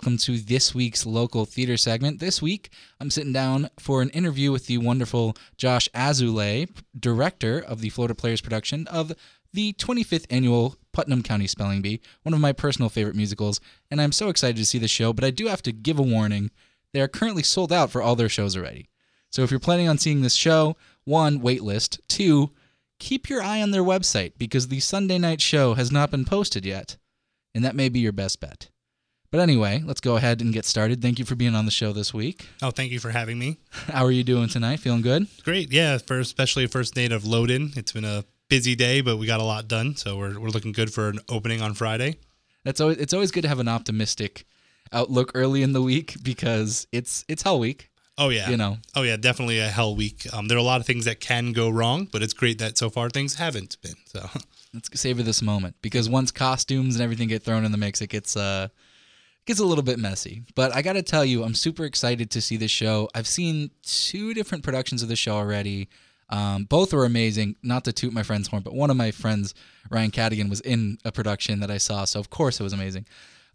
Welcome to this week's local theater segment. This week, I'm sitting down for an interview with the wonderful Josh Azulay, director of the Florida Players production of the 25th annual Putnam County Spelling Bee, one of my personal favorite musicals, and I'm so excited to see the show, but I do have to give a warning. They are currently sold out for all their shows already. So if you're planning on seeing this show, one, waitlist, two, keep your eye on their website because the Sunday night show has not been posted yet, and that may be your best bet. But anyway, let's go ahead and get started. Thank you for being on the show this week. Oh, thank you for having me. How are you doing tonight? Feeling good? Great. Yeah, for especially first day of load in. It's been a busy day, but we got a lot done, so we're we're looking good for an opening on Friday. That's always it's always good to have an optimistic outlook early in the week because it's it's Hell Week. Oh yeah. You know. Oh yeah, definitely a hell week. Um, there are a lot of things that can go wrong, but it's great that so far things haven't been. So let's savor this moment because once costumes and everything get thrown in the mix, it gets uh gets a little bit messy. But I got to tell you, I'm super excited to see this show. I've seen two different productions of the show already. Um, both were amazing. Not to toot my friend's horn, but one of my friends, Ryan Cadigan, was in a production that I saw, so of course it was amazing.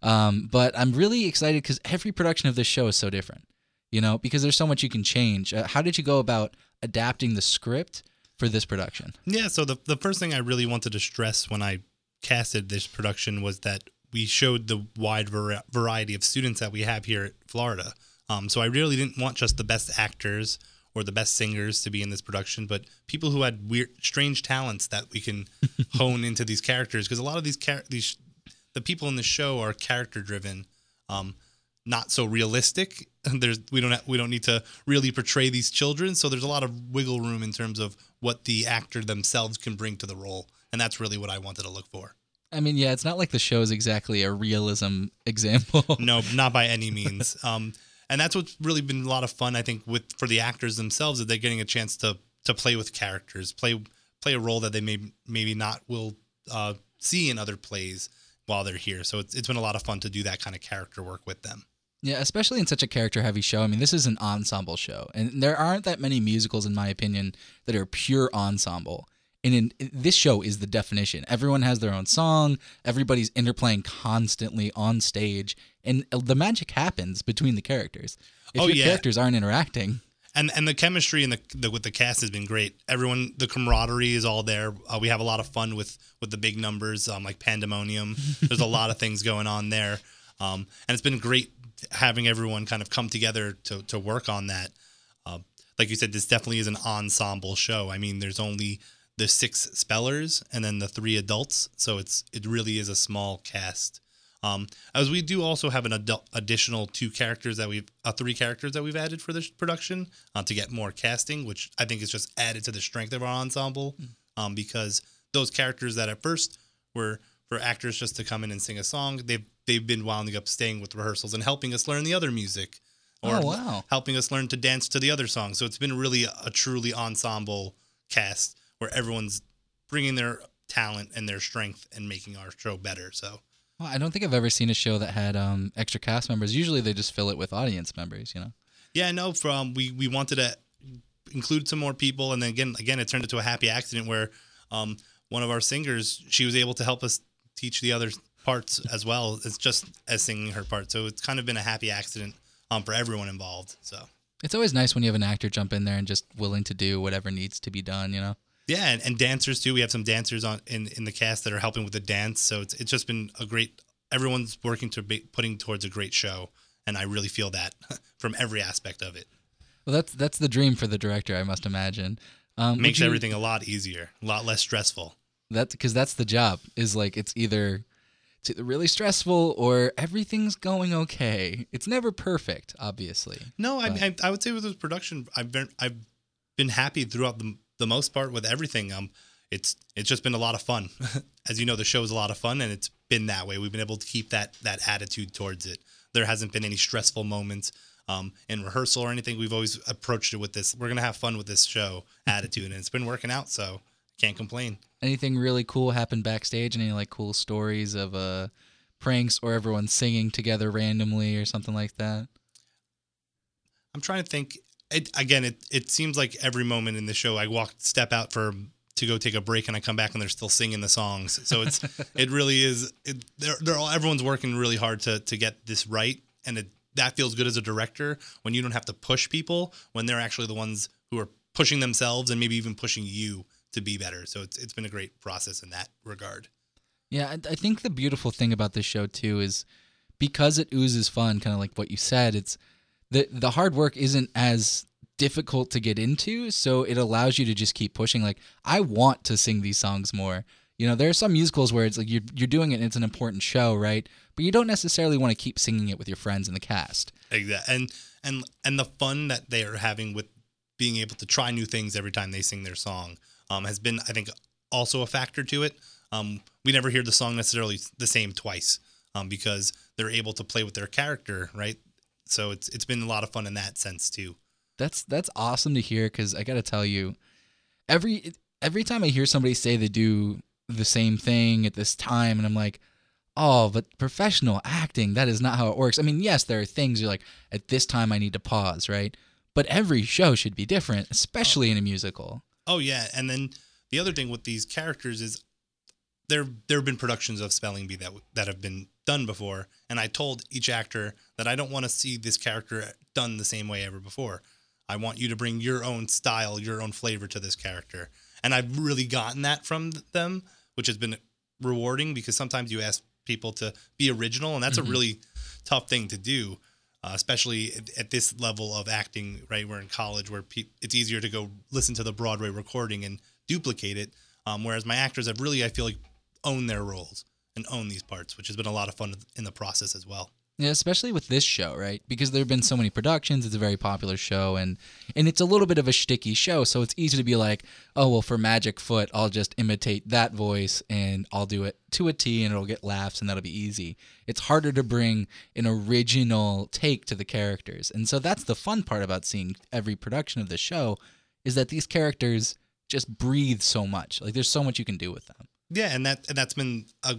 Um, but I'm really excited because every production of this show is so different. You know, because there's so much you can change. Uh, how did you go about adapting the script for this production? Yeah, so the the first thing I really wanted to stress when I casted this production was that we showed the wide var- variety of students that we have here at Florida. Um, so I really didn't want just the best actors or the best singers to be in this production, but people who had weird, strange talents that we can hone into these characters. Because a lot of these char- these the people in the show are character driven, um, not so realistic. There's we don't have, we don't need to really portray these children, so there's a lot of wiggle room in terms of what the actor themselves can bring to the role, and that's really what I wanted to look for. I mean, yeah, it's not like the show is exactly a realism example. no, not by any means. Um, and that's what's really been a lot of fun, I think, with for the actors themselves, that they're getting a chance to to play with characters, play play a role that they may maybe not will uh, see in other plays while they're here. So it's it's been a lot of fun to do that kind of character work with them. Yeah, especially in such a character heavy show. I mean, this is an ensemble show, and there aren't that many musicals, in my opinion, that are pure ensemble. And in, this show is the definition. Everyone has their own song. Everybody's interplaying constantly on stage, and the magic happens between the characters. If Oh, your yeah. characters aren't interacting, and and the chemistry and the, the with the cast has been great. Everyone, the camaraderie is all there. Uh, we have a lot of fun with with the big numbers, um, like Pandemonium. There's a lot of things going on there, um, and it's been great having everyone kind of come together to to work on that. Uh, like you said, this definitely is an ensemble show. I mean, there's only the six spellers and then the three adults, so it's it really is a small cast. Um, as we do also have an adult, additional two characters that we've uh, three characters that we've added for this production uh, to get more casting, which I think is just added to the strength of our ensemble. Um, because those characters that at first were for actors just to come in and sing a song, they've they've been winding up staying with rehearsals and helping us learn the other music, or Oh, wow. helping us learn to dance to the other songs. So it's been really a truly ensemble cast where everyone's bringing their talent and their strength and making our show better. So. well, I don't think I've ever seen a show that had um, extra cast members. Usually, they just fill it with audience members. You know. Yeah, no. From we we wanted to include some more people, and then again, again, it turned into a happy accident where um, one of our singers she was able to help us teach the other parts as well as just as singing her part. So it's kind of been a happy accident um, for everyone involved. So It's always nice when you have an actor jump in there and just willing to do whatever needs to be done. You know. Yeah, and, and dancers too. We have some dancers on in in the cast that are helping with the dance. So it's it's just been a great. Everyone's working to be putting towards a great show, and I really feel that from every aspect of it. Well, that's that's the dream for the director, I must imagine. Um, Makes you- everything a lot easier, a lot less stressful. That's because that's the job. Is like it's either it's either really stressful or everything's going okay. It's never perfect, obviously. No, I, I I would say with this production, I've been I've been happy throughout the the most part with everything. Um, it's it's just been a lot of fun. As you know, the show is a lot of fun, and it's been that way. We've been able to keep that that attitude towards it. There hasn't been any stressful moments um, in rehearsal or anything. We've always approached it with this. We're gonna have fun with this show attitude, and it's been working out. So can't complain. Anything really cool happened backstage? Any like cool stories of uh pranks or everyone singing together randomly or something like that? I'm trying to think. It, again, it it seems like every moment in the show, I walk step out for to go take a break and I come back and they're still singing the songs. So it's it really is it, they're, they're all, everyone's working really hard to to get this right and it that feels good as a director when you don't have to push people when they're actually the ones who are pushing themselves and maybe even pushing you to be better. So it's it's been a great process in that regard. Yeah, I I think the beautiful thing about this show too is because it oozes fun, kind of like what you said. It's the the hard work isn't as difficult to get into, so it allows you to just keep pushing. Like I want to sing these songs more. You know, there are some musicals where it's like you're you're doing it and it's an important show, right? But you don't necessarily want to keep singing it with your friends in the cast. Exactly. And and and the fun that they are having with being able to try new things every time they sing their song um, has been, I think, also a factor to it. Um, we never hear the song necessarily the same twice um, because they're able to play with their character, right? So it's it's been a lot of fun in that sense too. That's that's awesome to hear because I got to tell you, every every time I hear somebody say they do the same thing at this time, and I'm like, oh, but professional acting, that is not how it works. I mean, yes, there are things you're like, at this time I need to pause, right? But every show should be different, especially in a musical. Oh yeah, and then the other thing with these characters is there there have been productions of Spelling Bee that that have been done before, and I told each actor that I don't want to see this character done the same way ever before. I want you to bring your own style, your own flavor to this character, and I've really gotten that from them, which has been rewarding because sometimes you ask people to be original, and that's mm-hmm. a really tough thing to do. Uh, especially at, at, this level of acting, right? We're in college where pe- it's easier to go listen to the Broadway recording and duplicate it. Um, whereas my actors have really, I feel like, own their roles and own these parts, which has been a lot of fun in the process as well. Yeah, especially with this show, right? Because there have been so many productions. It's a very popular show, and and it's a little bit of a sticky show, so it's easy to be like, oh well, for Magic Foot, I'll just imitate that voice and I'll do it to a T, and it'll get laughs, and that'll be easy. It's harder to bring an original take to the characters, and so that's the fun part about seeing every production of the show, is that these characters just breathe so much. Like there's so much you can do with them. Yeah, and that and that's been a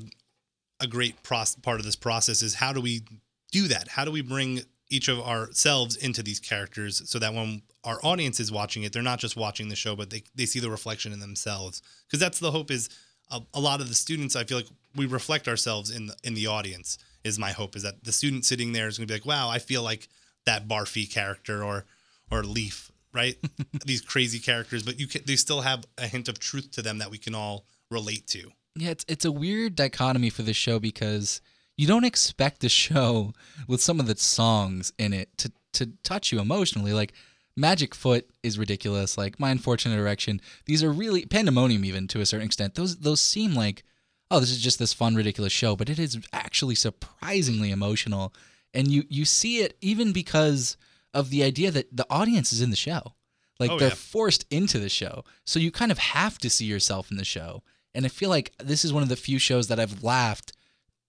a great part of this process is how do we do that? How do we bring each of ourselves into these characters so that when our audience is watching it, they're not just watching the show, but they, they see the reflection in themselves. Because that's the hope is a, a, lot of the students, I feel like we reflect ourselves in the, in the audience is my hope is that the student sitting there is going to be like, wow, I feel like that Barfy character or, or Leaf, right? These crazy characters, but you can, they still have a hint of truth to them that we can all relate to. Yeah, it's, it's a weird dichotomy for this show because – you don't expect a show with some of the songs in it to to touch you emotionally. Like Magic Foot is ridiculous. Like My Unfortunate Erection. These are really pandemonium even to a certain extent. Those those seem like oh this is just this fun ridiculous show, but it is actually surprisingly emotional. And you you see it even because of the idea that the audience is in the show. Like oh, they're yeah. forced into the show. So you kind of have to see yourself in the show. And I feel like this is one of the few shows that I've laughed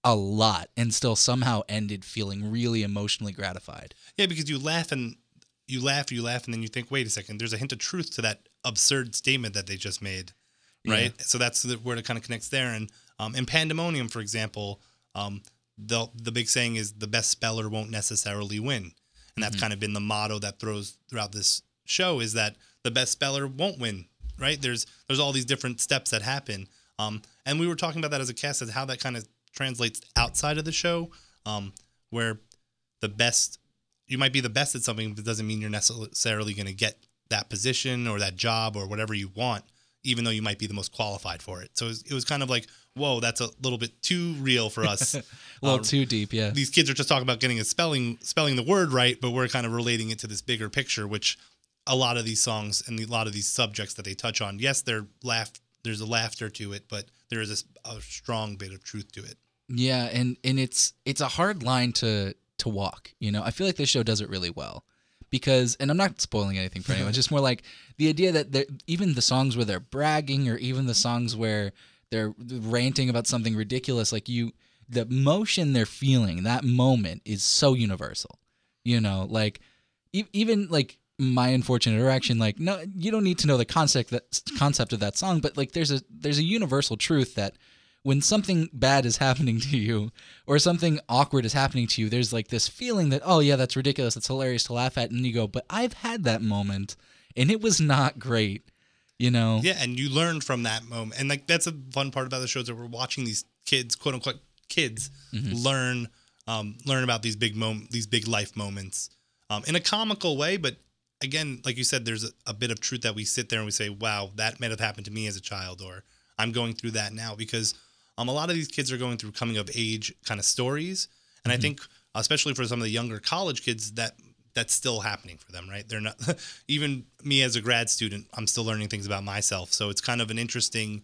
a lot and still somehow ended feeling really emotionally gratified. Yeah, because you laugh and you laugh, you laugh, and then you think, wait a second, there's a hint of truth to that absurd statement that they just made, right? Yeah. So that's the, where it kind of connects there. And um, in Pandemonium, for example, um, the the big saying is the best speller won't necessarily win, and that's mm-hmm. kind of been the motto that throws throughout this show is that the best speller won't win, right? There's there's all these different steps that happen, um, and we were talking about that as a cast as how that kind of translates outside of the show, um, where the best you might be the best at something, but it doesn't mean you're necessarily going to get that position or that job or whatever you want, even though you might be the most qualified for it. So it was, it was kind of like, whoa, that's a little bit too real for us. a little um, too deep, yeah. These kids are just talking about getting a spelling spelling the word right, but we're kind of relating it to this bigger picture, which a lot of these songs and a lot of these subjects that they touch on, yes, they're laugh. There's a laughter to it, but there is a, a strong bit of truth to it. Yeah, and and it's it's a hard line to to walk. You know, I feel like this show does it really well because, and I'm not spoiling anything for anyone. just more like the idea that even the songs where they're bragging, or even the songs where they're ranting about something ridiculous, like you, the emotion they're feeling that moment is so universal. You know, like e- even like my unfortunate erection like no you don't need to know the concept that concept of that song but like there's a there's a universal truth that when something bad is happening to you or something awkward is happening to you, there's like this feeling that, oh, yeah, that's ridiculous. That's hilarious to laugh at. And you go, but I've had that moment and it was not great. You know, Yeah, and you learn from that moment, and like that's a fun part about the shows that we're watching these kids, quote unquote kids, learn um, learn about these big mom- these big life moments um, in a comical way. But again, like you said, there's a, a bit of truth that we sit there and we say, "Wow, that might have happened to me as a child," or "I'm going through that now," because um, a lot of these kids are going through coming of age kind of stories, and I think especially for some of the younger college kids that that's still happening for them, right? They're not even me as a grad student. I'm still learning things about myself, so it's kind of an interesting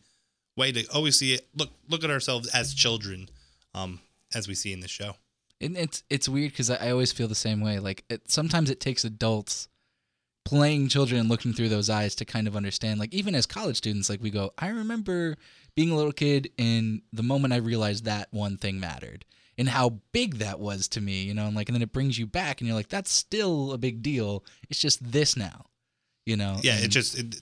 way to always see it. Look, look at ourselves as children, um, as we see in the show. And it's it's weird because I, I always feel the same way. Like it, sometimes it takes adults playing children and looking through those eyes to kind of understand. Like even as college students, like we go, I remember being a little kid and the moment I realized that one thing mattered and how big that was to me, you know, and like and then it brings you back and you're like, that's still a big deal. It's just this now, you know. Yeah, it just it,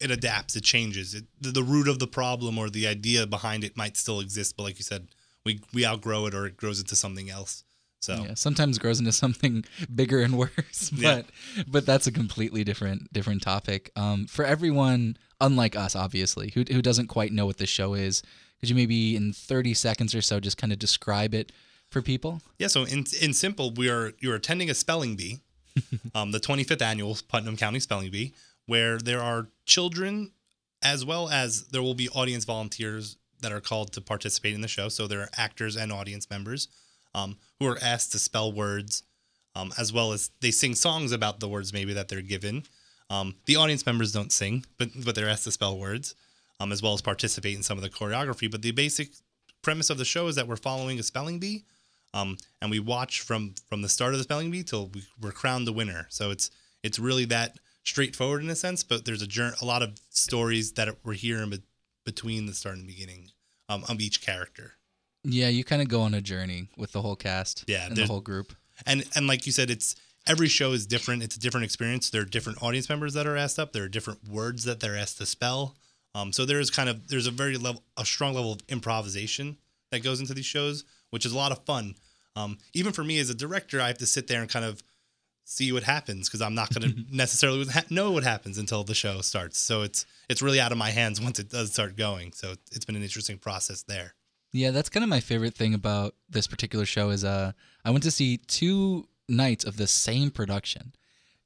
it adapts, it changes. It, the, the root of the problem or the idea behind it might still exist, but like you said, we we outgrow it or it grows into something else. So Yeah, sometimes grows into something bigger and worse, but Yeah. but that's a completely different different topic. Um, for everyone, unlike us, obviously, who who doesn't quite know what the show is, could you maybe in thirty seconds or so just kind of describe it for people? Yeah, so in in simple, we are you're attending a spelling bee, um, the 25th annual Putnam County Spelling Bee, where there are children as well as there will be audience volunteers that are called to participate in the show. So there are actors and audience members um, who are asked to spell words, um, as well as they sing songs about the words maybe that they're given. Um, the audience members don't sing, but but they're asked to spell words, um, as well as participate in some of the choreography. But the basic premise of the show is that we're following a spelling bee um, and we watch from from the start of the spelling bee till we, we're crowned the winner. So it's it's really that straightforward in a sense, but there's a jour- a lot of stories that we're hearing be- between the start and beginning um, of each character. Yeah, you kind of go on a journey with the whole cast, Yeah, and the whole group. And and like you said, it's every show is different. It's a different experience. There are different audience members that are asked up. There are different words that they're asked to spell. Um, so there's kind of there's a very level a strong level of improvisation that goes into these shows, which is a lot of fun. Um, even for me as a director, I have to sit there and kind of see what happens because I'm not going to necessarily know what happens until the show starts. So it's it's really out of my hands once it does start going. So it's been an interesting process there. Yeah, that's kind of my favorite thing about this particular show is uh I went to see two nights of the same production.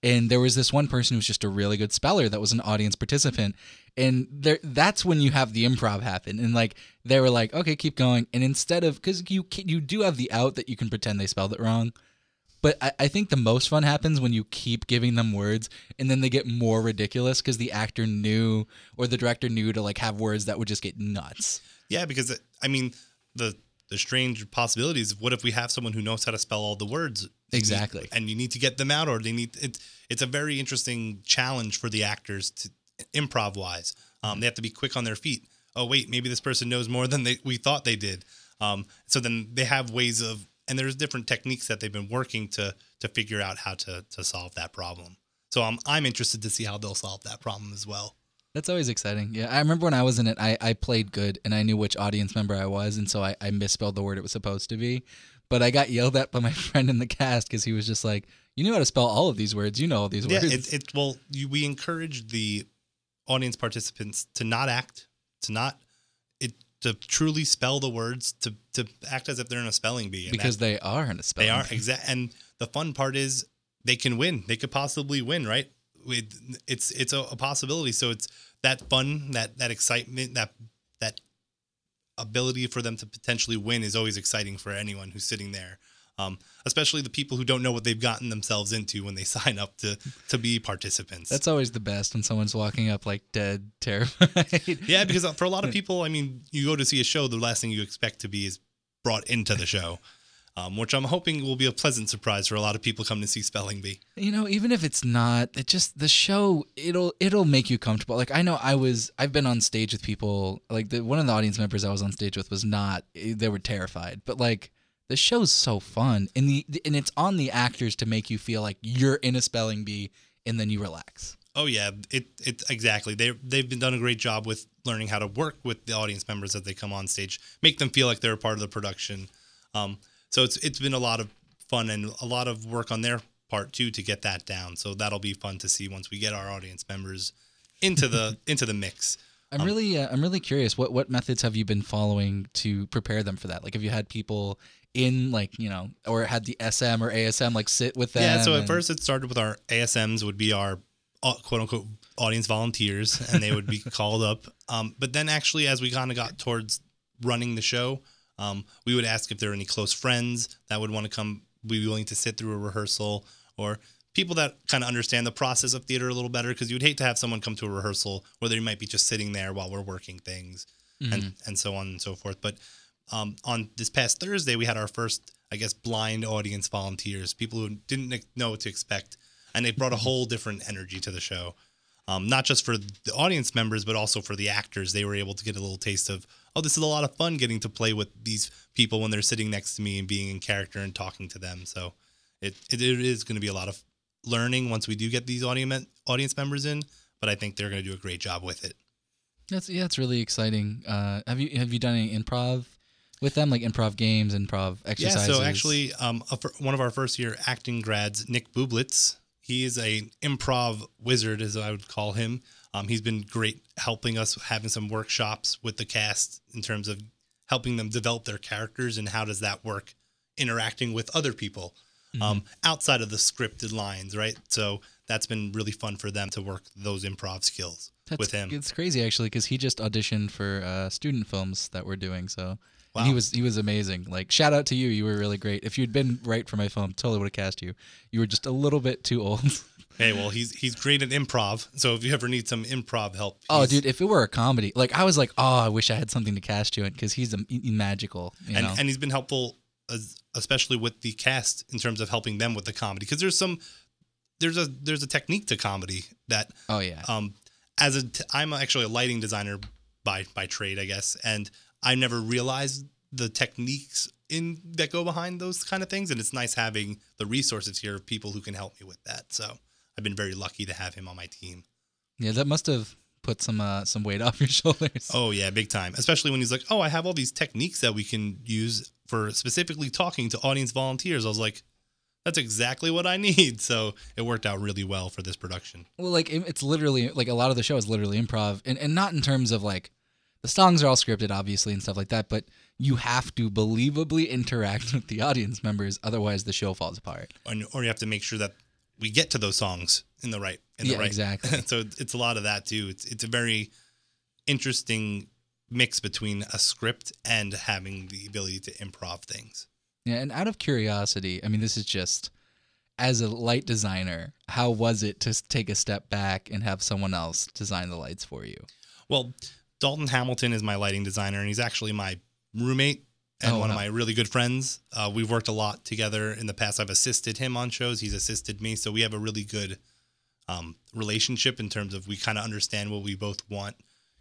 And there was this one person who was just a really good speller that was an audience participant. And there that's when you have the improv happen. And like they were like, "Okay, keep going." And instead of cuz you you do have the out that you can pretend they spelled it wrong. But I, I think the most fun happens when you keep giving them words and then they get more ridiculous because the actor knew or the director knew to like have words that would just get nuts. Yeah, because I mean the the strange possibilities. What if we have someone who knows how to spell all the words Exactly. and you need to get them out, or they need it. It's a very interesting challenge for the actors to improv wise. Um, they have to be quick on their feet. Oh wait, maybe this person knows more than they we thought they did. Um, so then they have ways of, and there's different techniques that they've been working to to figure out how to to solve that problem. So I'm I'm interested to see how they'll solve that problem as well. That's always exciting. Yeah, I remember when I was in it, I, I played good and I knew which audience member I was, and so I, I misspelled the word it was supposed to be. But I got yelled at by my friend in the cast because he was just like, "You knew how to spell all of these words. You know all these Yeah, words." it, it well, you, we encourage the audience participants to not act, to not it to truly spell the words, to to act as if they're in a spelling bee. Because they are in a spelling. they are exact. And the fun part is they can win. They could possibly win, right? With it's it's a, a possibility. So it's that fun, that that excitement, that that ability for them to potentially win is always exciting for anyone who's sitting there. Um, especially the people who don't know what they've gotten themselves into when they sign up to to be participants. That's always the best when someone's walking up like dead, terrified. yeah, because for a lot of people, I mean, you go to see a show, the last thing you expect to be is brought into the show, um, which I'm hoping will be a pleasant surprise for a lot of people coming to see Spelling Bee. you know even if it's not it just the show it'll it'll make you comfortable like i know i was i've been on stage with people like the one of the audience members i was on stage with was not they were terrified but like the show's so fun and the and it's on the actors to make you feel like you're in a spelling bee and then you relax Oh yeah, it it exactly. They they've been done a great job with learning how to work with the audience members as they come on stage, make them feel like they're a part of the production. Um, so it's it's been a lot of fun and a lot of work on their part too to get that down. So that'll be fun to see once we get our audience members into the into the mix. I'm really uh, I'm really curious. What what methods have you been following to prepare them for that? Like, have you had people in like you know, or had the SM or ASM like sit with them? Yeah. So at and- first it started with our ASMs would be our uh, quote unquote audience volunteers, and they would be called up. Um, but then actually, as we kind of got towards running the show, um, we would ask if there are any close friends that would want to come, be willing to sit through a rehearsal, or people that kind of understand the process of theater a little better. Because you'd hate to have someone come to a rehearsal where they might be just sitting there while we're working things, and and so on and so forth. But um, on this past Thursday, we had our first, I guess, blind audience volunteers, people who didn't know what to expect, and they brought a whole different energy to the show. Um, not just for the audience members, but also for the actors. They were able to get a little taste of, oh, this is a lot of fun getting to play with these people when they're sitting next to me and being in character and talking to them. So it, it, it is going to be a lot of learning once we do get these audience audience members in. But I think they're going to do a great job with it. That's yeah, it's really exciting. Uh, have you have you done any improv with them, like improv games, improv exercises? Yeah, so actually, um, a, one of our first year acting grads, Nick Bublitz, he is a improv wizard, as I would call him. Um, he's been great helping us having some workshops with the cast in terms of helping them develop their characters and how does that work interacting with other people um, outside of the scripted lines, right? So that's been really fun for them to work those improv skills That's, with him. It's crazy actually because he just auditioned for uh, student films that we're doing. So Wow. he was he was amazing. Like shout out to you, you were really great. If you'd been right for my film, totally would have cast you. You were just a little bit too old. Hey, well, he's he's great at improv. So if you ever need some improv help, oh, dude, if it were a comedy, like I was like, oh, I wish I had something to cast you in because he's a, magical. You and know? and he's been helpful, as, especially with the cast in terms of helping them with the comedy. Because there's some there's a there's a technique to comedy that oh yeah, um as a t- I'm actually a lighting designer by by trade, I guess, and I never realized the techniques in that go behind those kind of things. And it's nice having the resources here of people who can help me with that. So I've been very lucky to have him on my team. yeah, that must have put some uh, some weight off your shoulders. Oh yeah, big time. Especially when he's like, "Oh, I have all these techniques that we can use for specifically talking to audience volunteers." I was like, "That's exactly what I need." So it worked out really well for this production. Well, like it's literally like a lot of the show is literally improv, and and not in terms of like the songs are all scripted, obviously, and stuff like that. But you have to believably interact with the audience members, otherwise the show falls apart. And, or you have to make sure that we get to those songs in the right in the Yeah, right exactly. so it's a lot of that too. It's it's a very interesting mix between a script and having the ability to improv things. Yeah, and out of curiosity, I mean, this is just as a light designer, how was it to take a step back and have someone else design the lights for you? Well, Dalton Hamilton is my lighting designer, and he's actually my roommate and Oh, one of my really good friends. Uh, we've worked a lot together in the past. I've assisted him on shows, he's assisted me. So we have a really good um, relationship in terms of we kind of understand what we both want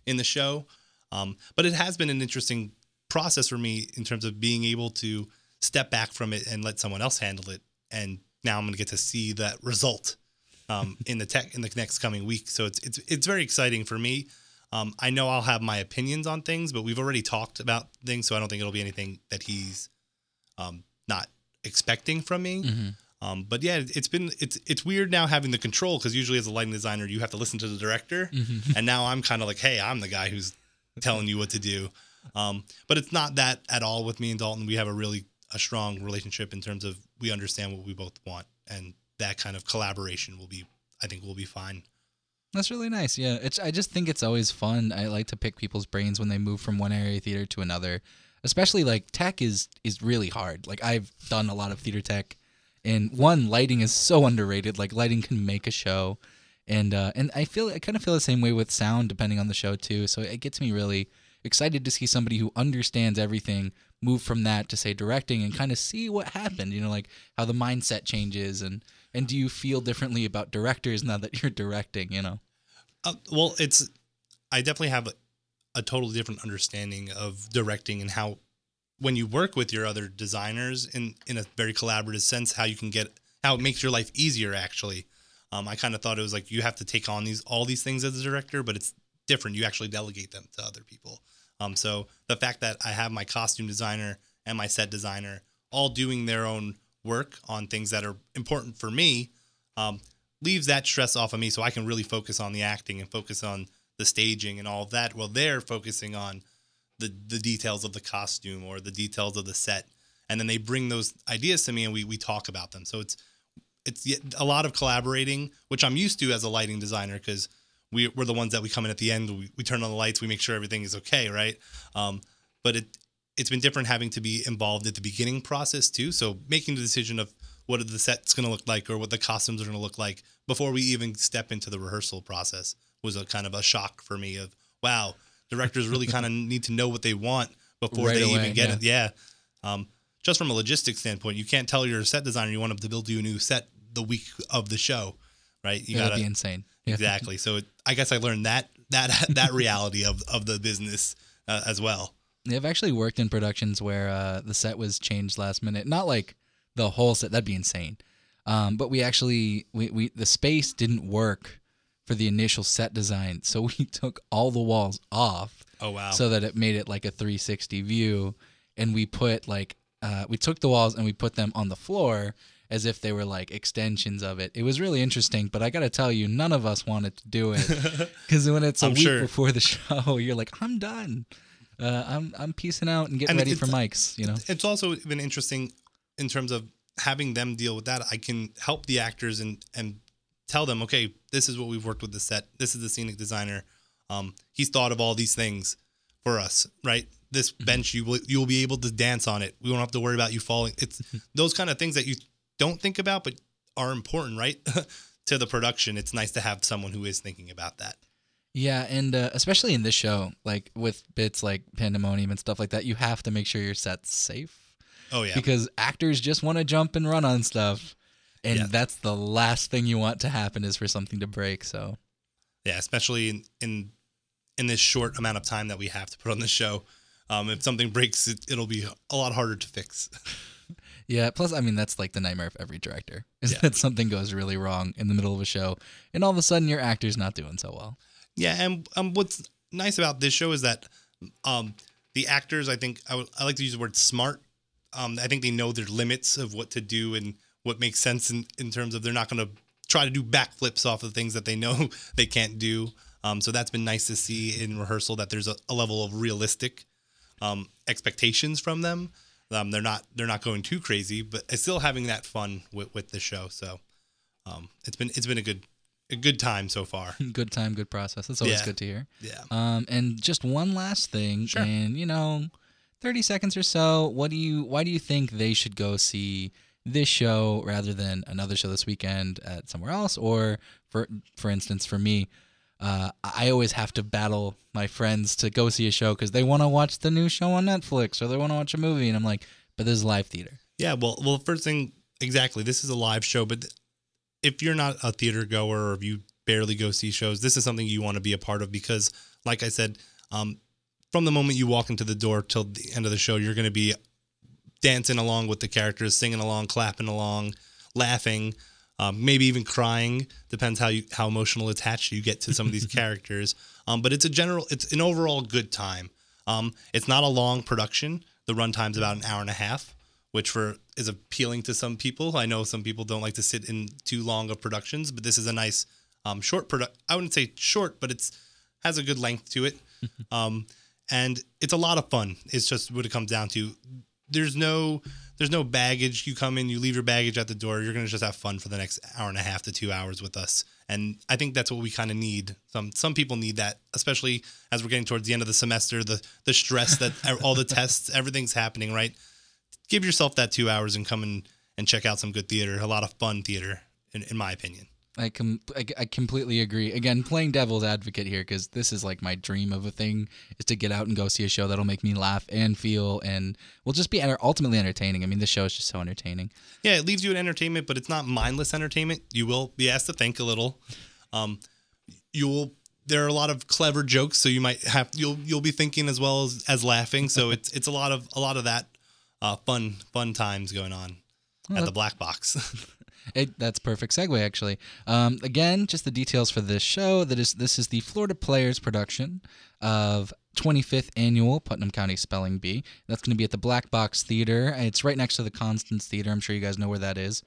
in the show. Um, but it has been an interesting process for me in terms of being able to step back from it and let someone else handle it. And now I'm going to get to see that result um, in the tech in the next coming week. So it's it's it's very exciting for me. Um, I know I'll have my opinions on things, but we've already talked about things, so I don't think it'll be anything that he's um, not expecting from me. Um, but yeah, it's been it's it's weird now having the control because usually as a lighting designer you have to listen to the director, and now I'm kind of like, hey, I'm the guy who's telling you what to do. Um, but it's not that at all with me and Dalton. We have a really a strong relationship in terms of we understand what we both want, and that kind of collaboration will be, I think, will be fine. That's really nice. Yeah, it's. I just think it's always fun. I like to pick people's brains when they move from one area of theater to another. Especially like tech is is really hard. Like I've done a lot of theater tech, and one lighting is so underrated. Like lighting can make a show, and uh, and I feel I kind of feel the same way with sound depending on the show too. So it gets me really excited to see somebody who understands everything move from that to say directing and kind of see what happened. You know, like how the mindset changes and and do you feel differently about directors now that you're directing? You know. Uh, well, it's I definitely have a, a totally different understanding of directing and how when you work with your other designers in in a very collaborative sense, how you can get how it makes your life easier. Actually, um, I kind of thought it was like you have to take on these all these things as a director, but it's different. You actually delegate them to other people. Um, so the fact that I have my costume designer and my set designer all doing their own work on things that are important for me, um, leaves that stress off of me so I can really focus on the acting and focus on the staging and all of that while they're focusing on the the details of the costume or the details of the set. And then they bring those ideas to me and we we talk about them. So it's it's a lot of collaborating which I'm used to as a lighting designer because we, we're the ones that we come in at the end we, we turn on the lights we make sure everything is okay right? Um, but it it's been different having to be involved at the beginning process too. So making the decision of what the set's going to look like or what the costumes are going to look like before we even step into the rehearsal process was a kind of a shock for me of wow directors really kind of need to know what they want before Right they away, even get yeah. it. Yeah. Um, just from a logistics standpoint you can't tell your set designer you want them to build you a new set the week of the show right? You That'd gotta be insane. Exactly. So it, i guess i learned that that that reality of of the business uh, as well I've actually worked in productions where uh, the set was changed last minute. Not like the whole set; that'd be insane. Um, but we actually we, we the space didn't work for the initial set design, so we took all the walls off oh wow so that it made it like a 360 view, and we put like uh, we took the walls and we put them on the floor as if they were like extensions of it. It was really interesting, but I got to tell you, none of us wanted to do it because when it's a I'm week sure. before the show, you're like, I'm done. Uh, I'm I'm peacing out and getting And ready for mics. You know, it's also been interesting in terms of having them deal with that. I can help the actors and and tell them, okay, this is what we've worked with the set. This is the scenic designer. Um, he's thought of all these things for us, right? This bench, you will you will be able to dance on it. We won't have to worry about you falling. It's those kind of things that you don't think about, but are important, right? to the production, it's nice to have someone who is thinking about that. Yeah, and uh, especially in this show, like with bits like pandemonium and stuff like that, you have to make sure your set's safe Oh yeah, because actors just want to jump and run on stuff, and Yeah. that's the last thing you want to happen is for something to break. So yeah, especially in in in this short amount of time that we have to put on the show. Um, if something breaks, it, it'll be a lot harder to fix. Yeah, plus I mean that's like the nightmare of every director. Is Yeah. that something goes really wrong in the middle of a show and all of a sudden your actor's not doing so well. Yeah, and um, what's nice about this show is that um, the actors, I think, I like to use the word smart. Um, I think they know their limits of what to do and what makes sense in, in terms of they're not going to try to do backflips off of things that they know they can't do. Um, so that's been nice to see in rehearsal that there's a, a level of realistic um, expectations from them. Um, they're not they're not going too crazy, but still having that fun with, with the show. So um, it's been it's been a good a good time so far. Good time, good process. That's always Yeah. good to hear. Yeah. Um, and just one last thing, Sure. and you know, thirty seconds or so. What do you? Why do you think they should go see this show rather than another show this weekend at somewhere else? Or for for instance, for me, uh, I always have to battle my friends to go see a show because they want to watch the new show on Netflix or they want to watch a movie, and I'm like, but this is live theater. Yeah, well, well, first thing, exactly. This is a live show, but if you're not a theater goer or if you barely go see shows, this is something you want to be a part of because, like I said, um, from the moment you walk into the door till the end of the show, you're going to be dancing along with the characters, singing along, clapping along, laughing, um, maybe even crying. Depends how you how emotional attached you get to some of these characters. Um, but it's a general, it's an overall good time. Um, it's not a long production. The runtime's about an hour and a half, which for is appealing to some people. I know some people don't like to sit in too long of productions, but this is a nice um, short product. I wouldn't say short, but it's has a good length to it. um, and it's a lot of fun. It's just what it comes down to. There's no there's no baggage. You come in, you leave your baggage at the door. You're gonna just have fun for the next hour and a half to two hours with us. And I think that's what we kind of need. Some some people need that, especially as we're getting towards the end of the semester. The the stress that all the tests, everything's happening, right? Give yourself that two hours and come in and check out some good theater. A lot of fun theater, in, in my opinion. I com- I, I completely agree. Again, playing devil's advocate here because this is like my dream of a thing is to get out and go see a show that'll make me laugh and feel and will just be enter- ultimately entertaining. I mean, this show is just so entertaining. Yeah, it leaves you in entertainment, but it's not mindless entertainment. You will be asked to think a little. Um, you will. There are a lot of clever jokes, so you might have you'll you'll be thinking as well as, as laughing. So it's it's a lot of a lot of that uh, fun fun times going on at the black box. It, that's perfect segue, actually. Um, again, just the details for this show. That is, this is the Florida Players production of 25th annual Putnam County Spelling Bee. That's going to be at the Black Box Theater. It's right next to the Constans Theater. I'm sure you guys know where that is.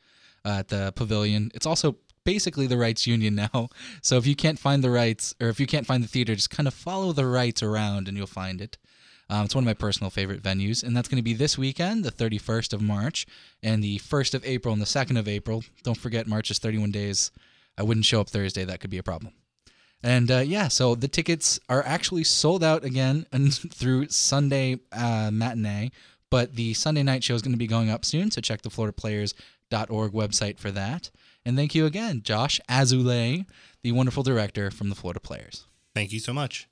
Uh, at the Pavilion. It's also basically the Reitz union now. So if you can't find the Reitz, or if you can't find the theater, just kind of follow the Reitz around and you'll find it. Um, it's one of my personal favorite venues, and that's going to be this weekend, the 31st of March, and the 1st of April and the 2nd of April. Don't forget, March is 31 days. I wouldn't show up Thursday. That could be a problem. And uh, yeah, so the tickets are actually sold out again and through Sunday uh, matinee, but the Sunday night show is going to be going up soon. So check the FloridaPlayers.org website for that. And thank you again, Josh Azulay, the wonderful director from the Florida Players. Thank you so much.